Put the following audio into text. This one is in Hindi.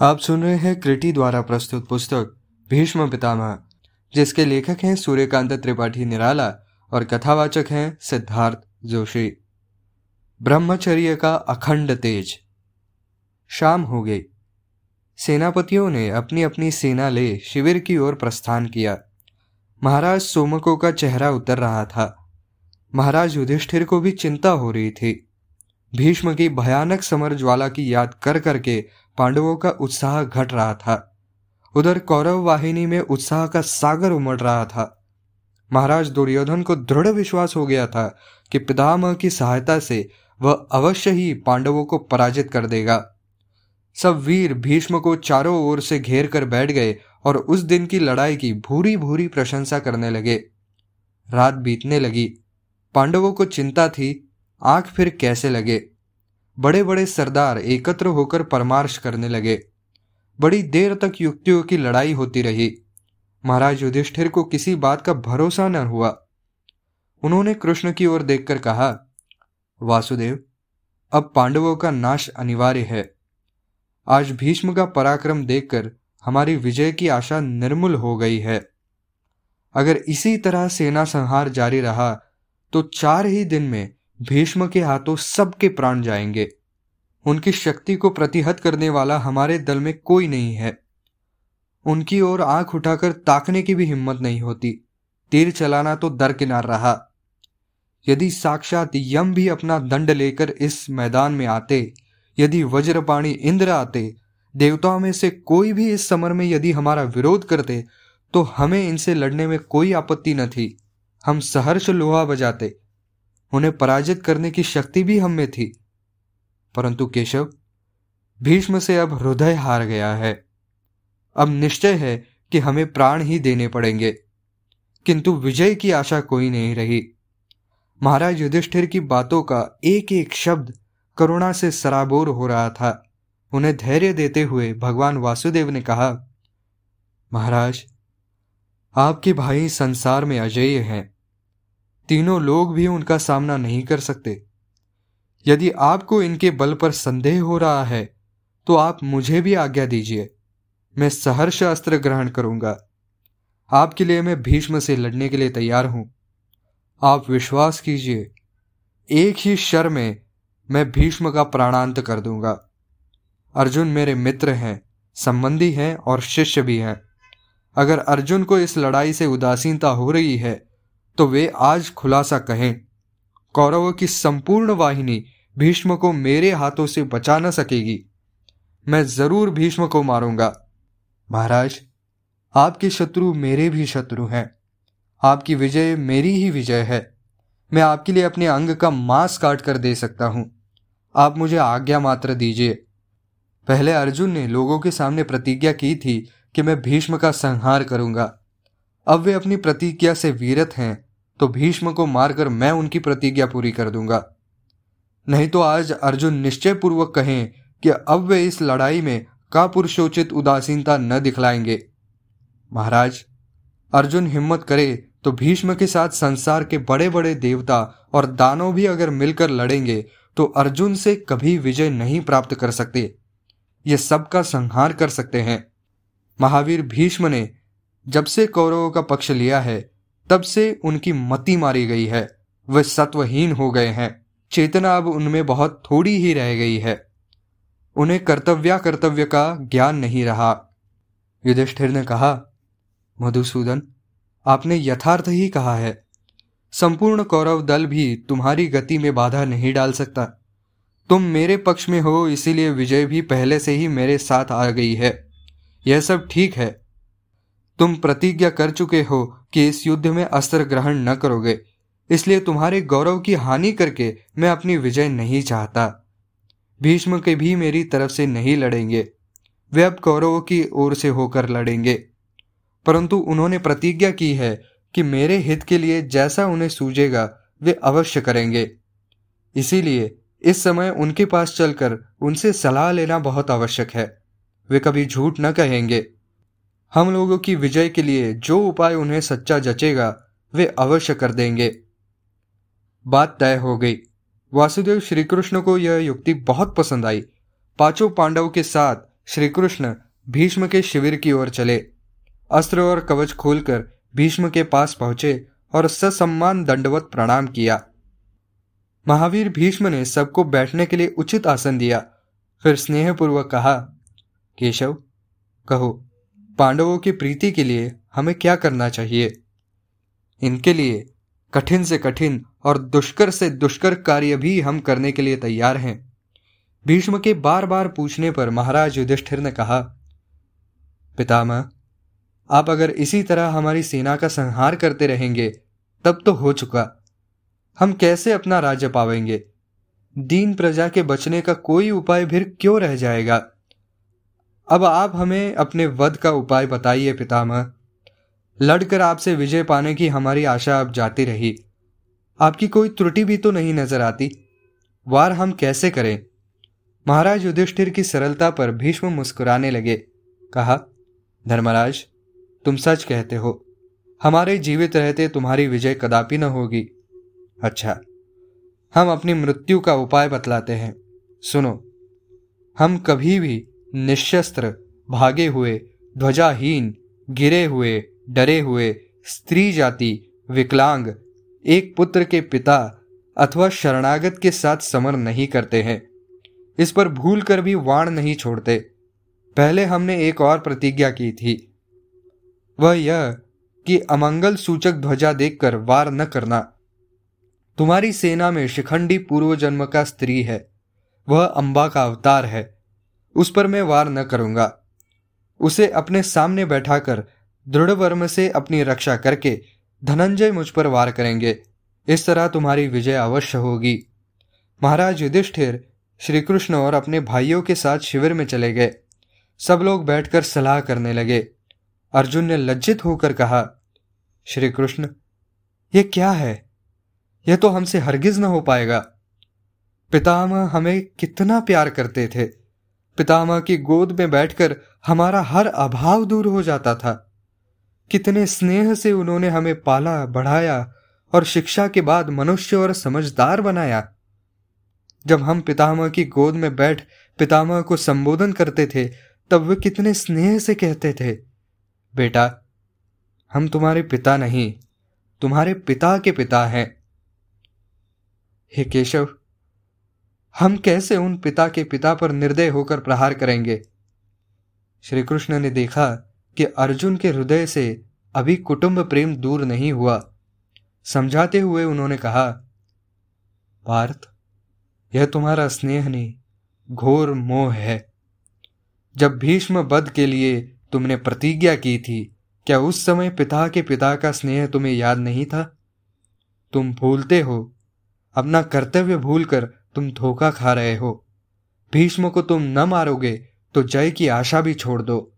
आप सुन रहे हैं क्रिटी द्वारा प्रस्तुत पुस्तक, भीष्म पितामह, जिसके लेखक हैं सूर्यकांत त्रिपाठी निराला और कथावाचक हैं सिद्धार्थ जोशी। ब्रह्मचर्य का अखंड तेज। शाम हो गई। सेनापतियों ने अपनी अपनी सेना ले शिविर की ओर प्रस्थान किया। महाराज सोमको का चेहरा उतर रहा था। महाराज युधिष्ठिर को भी चिंता हो रही थी। भीष्म की भयानक समर ज्वाला की याद कर करके पांडवों का उत्साह घट रहा था। उधर कौरव वाहिनी में उत्साह का सागर उमड़ रहा था। महाराज दुर्योधन को दृढ़ विश्वास हो गया था कि पितामह की सहायता से वह अवश्य ही पांडवों को पराजित कर देगा। सब वीर भीष्म को चारों ओर से घेर कर बैठ गए और उस दिन की लड़ाई की भूरी भूरी प्रशंसा करने लगे। रात बीतने लगी। पांडवों को चिंता थी, आँख फिर कैसे लगे। बड़े बड़े सरदार एकत्र होकर परमार्श करने लगे। बड़ी देर तक युक्तियों की लड़ाई होती रही। महाराज युधिष्ठिर को किसी बात का भरोसा न हुआ। उन्होंने कृष्ण की ओर देखकर कहा, वासुदेव, अब पांडवों का नाश अनिवार्य है। आज भीष्म का पराक्रम देखकर हमारी विजय की आशा निर्मूल हो गई है। अगर इसी तरह सेना संहार जारी रहा तो चार ही दिन में भीष्म के हाथों सबके प्राण जाएँगे। उनकी शक्ति को प्रतिहत करने वाला हमारे दल में कोई नहीं है। उनकी ओर आँख उठाकर ताकने की भी हिम्मत नहीं होती। तीर चलाना तो दरकिनार रहा। यदि साक्षात यम भी अपना दंड लेकर इस मैदान में आते, यदि वज्रपाणी इंद्र आते, देवताओं में से कोई भी इस समर में यदि हमारा विरोध करते तो हमें इनसे लड़ने में कोई आपत्ति न थी। हम सहर्ष लोहा बजाते। उन्हें पराजित करने की शक्ति भी हम में थी। परंतु केशव, भीष्म से अब हृदय हार गया है। अब निश्चय है कि हमें प्राण ही देने पड़ेंगे। किंतु विजय की आशा कोई नहीं रही। महाराज युधिष्ठिर की बातों का एक एक शब्द करुणा से सराबोर हो रहा था। उन्हें धैर्य देते हुए भगवान वासुदेव ने कहा, महाराज, आपके भाई संसार में अजय हैं। तीनों लोग भी उनका सामना नहीं कर सकते। यदि आपको इनके बल पर संदेह हो रहा है तो आप मुझे भी आज्ञा दीजिए। मैं सहर्ष अस्त्र ग्रहण करूँगा। आपके लिए मैं भीष्म से लड़ने के लिए तैयार हूँ। आप विश्वास कीजिए, एक ही शर में मैं भीष्म का प्राणांत कर दूँगा। अर्जुन मेरे मित्र हैं, संबंधी हैं और शिष्य भी हैं। अगर अर्जुन को इस लड़ाई से उदासीनता हो रही है तो वे आज खुलासा कहें, कौरवों की संपूर्ण वाहिनी भीष्म को मेरे हाथों से बचा न सकेगी। मैं ज़रूर भीष्म को मारूँगा। महाराज, आपके शत्रु मेरे भी शत्रु हैं। आपकी विजय मेरी ही विजय है। मैं आपके लिए अपने अंग का मांस काट कर दे सकता हूँ। आप मुझे आज्ञा मात्र दीजिए। पहले अर्जुन ने लोगों के सामने प्रतिज्ञा की थी कि मैं भीष्म का संहार करूँगा। अब वे अपनी प्रतिज्ञा से वीरत हैं। तो भीष्म को मारकर मैं उनकी प्रतिज्ञा पूरी कर दूँगा। नहीं तो आज अर्जुन निश्चय पूर्वक कहें कि अब वे इस लड़ाई में कापुरुषोचित उदासीनता न दिखलाएँगे। महाराज, अर्जुन हिम्मत करे तो भीष्म के साथ संसार के बड़े बड़े देवता और दानव भी अगर मिलकर लड़ेंगे तो अर्जुन से कभी विजय नहीं प्राप्त कर सकते। ये सबका संहार कर सकते हैं। महावीर भीष्म ने जब से कौरवों का पक्ष लिया है तब से उनकी मति मारी गई है। वे सत्वहीन हो गए हैं। चेतना अब उनमें बहुत थोड़ी ही रह गई है। उन्हें कर्तव्या कर्तव्य का ज्ञान नहीं रहा। युधिष्ठिर ने कहा, मधुसूदन, आपने यथार्थ ही कहा है। संपूर्ण कौरव दल भी तुम्हारी गति में बाधा नहीं डाल सकता। तुम मेरे पक्ष में हो, इसीलिए विजय भी पहले से ही मेरे साथ आ गई है। यह सब ठीक है। तुम प्रतिज्ञा कर चुके हो कि इस युद्ध में अस्त्र ग्रहण न करोगे। इसलिए तुम्हारे गौरव की हानि करके मैं अपनी विजय नहीं चाहता। भीष्म के भी मेरी तरफ़ से नहीं लड़ेंगे। वे अब कौरवों की ओर से होकर लड़ेंगे। परंतु उन्होंने प्रतिज्ञा की है कि मेरे हित के लिए जैसा उन्हें सूझेगा, वे अवश्य करेंगे। इसीलिए इस समय उनके पास चलकर उनसे सलाह लेना बहुत आवश्यक है। वे कभी झूठ न कहेंगे। हम लोगों की विजय के लिए जो उपाय उन्हें सच्चा जचेगा, वे अवश्य कर देंगे। बात तय हो गई। वासुदेव श्री कृष्ण को यह युक्ति बहुत पसंद आई। पाँचों पांडव के साथ श्री कृष्ण भीष्म के शिविर की ओर चले। अस्त्र और कवच खोलकर भीष्म के पास पहुँचे और ससम्मान दंडवत प्रणाम किया। महावीर भीष्म ने सबको बैठने के लिए उचित आसन दिया। फिर स्नेहपूर्वक कहा, केशव, कहो। पांडवों की प्रीति के लिए हमें क्या करना चाहिए? इनके लिए कठिन से कठिन और दुष्कर से दुष्कर कार्य भी हम करने के लिए तैयार हैं। भीष्म के बार बार पूछने पर महाराज युधिष्ठिर ने कहा, पितामह, आप अगर इसी तरह हमारी सेना का संहार करते रहेंगे, तब तो हो चुका। हम कैसे अपना राज्य पावेंगे? दीन प्रजा के बचने का कोई उपाय फिर क्यों रह जाएगा? अब आप हमें अपने वध का उपाय बताइए, पितामह। लड़कर आपसे विजय पाने की हमारी आशा अब जाती रही। आपकी कोई त्रुटि भी तो नहीं नज़र आती। वार हम कैसे करें? महाराज युधिष्ठिर की सरलता पर भीष्म मुस्कुराने लगे। कहा, धर्मराज, तुम सच कहते हो। हमारे जीवित रहते तुम्हारी विजय कदापि न होगी। अच्छा हम अपनी मृत्यु का उपाय बतलाते हैं। सुनो, हम कभी भी निशस्त्र भागे हुए, ध्वजाहीन, गिरे हुए, डरे हुए, स्त्री जाति, विकलांग, एक पुत्र के पिता अथवा शरणागत के साथ समर नहीं करते हैं। इस पर भूल कर भी वाण नहीं छोड़ते। पहले हमने एक और प्रतिज्ञा की थी। वह यह कि अमंगल सूचक ध्वजा देखकर वार न करना। तुम्हारी सेना में शिखंडी पूर्व जन्म का स्त्री है। वह अंबा का अवतार है। उस पर मैं वार न करूँगा। उसे अपने सामने बैठाकर दृढ़ वर्म से अपनी रक्षा करके धनंजय मुझ पर वार करेंगे। इस तरह तुम्हारी विजय अवश्य होगी। महाराज युधिष्ठिर श्री कृष्ण और अपने भाइयों के साथ शिविर में चले गए। सब लोग बैठकर सलाह करने लगे। अर्जुन ने लज्जित होकर कहा श्री कृष्ण ये क्या है? यह तो हमसे हरगिज न हो पाएगा। पितामह हमें कितना प्यार करते थे। पितामह की गोद में बैठकर हमारा हर अभाव दूर हो जाता था। कितने स्नेह से उन्होंने हमें पाला, बढ़ाया और शिक्षा के बाद मनुष्य और समझदार बनाया। जब हम पितामह की गोद में बैठ पितामह को संबोधन करते थे, तब वे कितने स्नेह से कहते थे, बेटा, हम तुम्हारे पिता नहीं, तुम्हारे पिता के पिता हैं। हे केशव हम कैसे उन पिता के पिता पर निर्दय होकर प्रहार करेंगे? श्री कृष्ण ने देखा कि अर्जुन के हृदय से अभी कुटुंब प्रेम दूर नहीं हुआ। समझाते हुए उन्होंने कहा, पार्थ, यह तुम्हारा स्नेह नहीं घोर मोह है। जब भीष्म बद के लिए तुमने प्रतिज्ञा की थी, क्या उस समय पिता के पिता का स्नेह तुम्हें याद नहीं था? तुम भूलते हो, अपना कर्तव्य भूलकर तुम धोखा खा रहे हो। भीष्म को तुम न मारोगे तो जय की आशा भी छोड़ दो।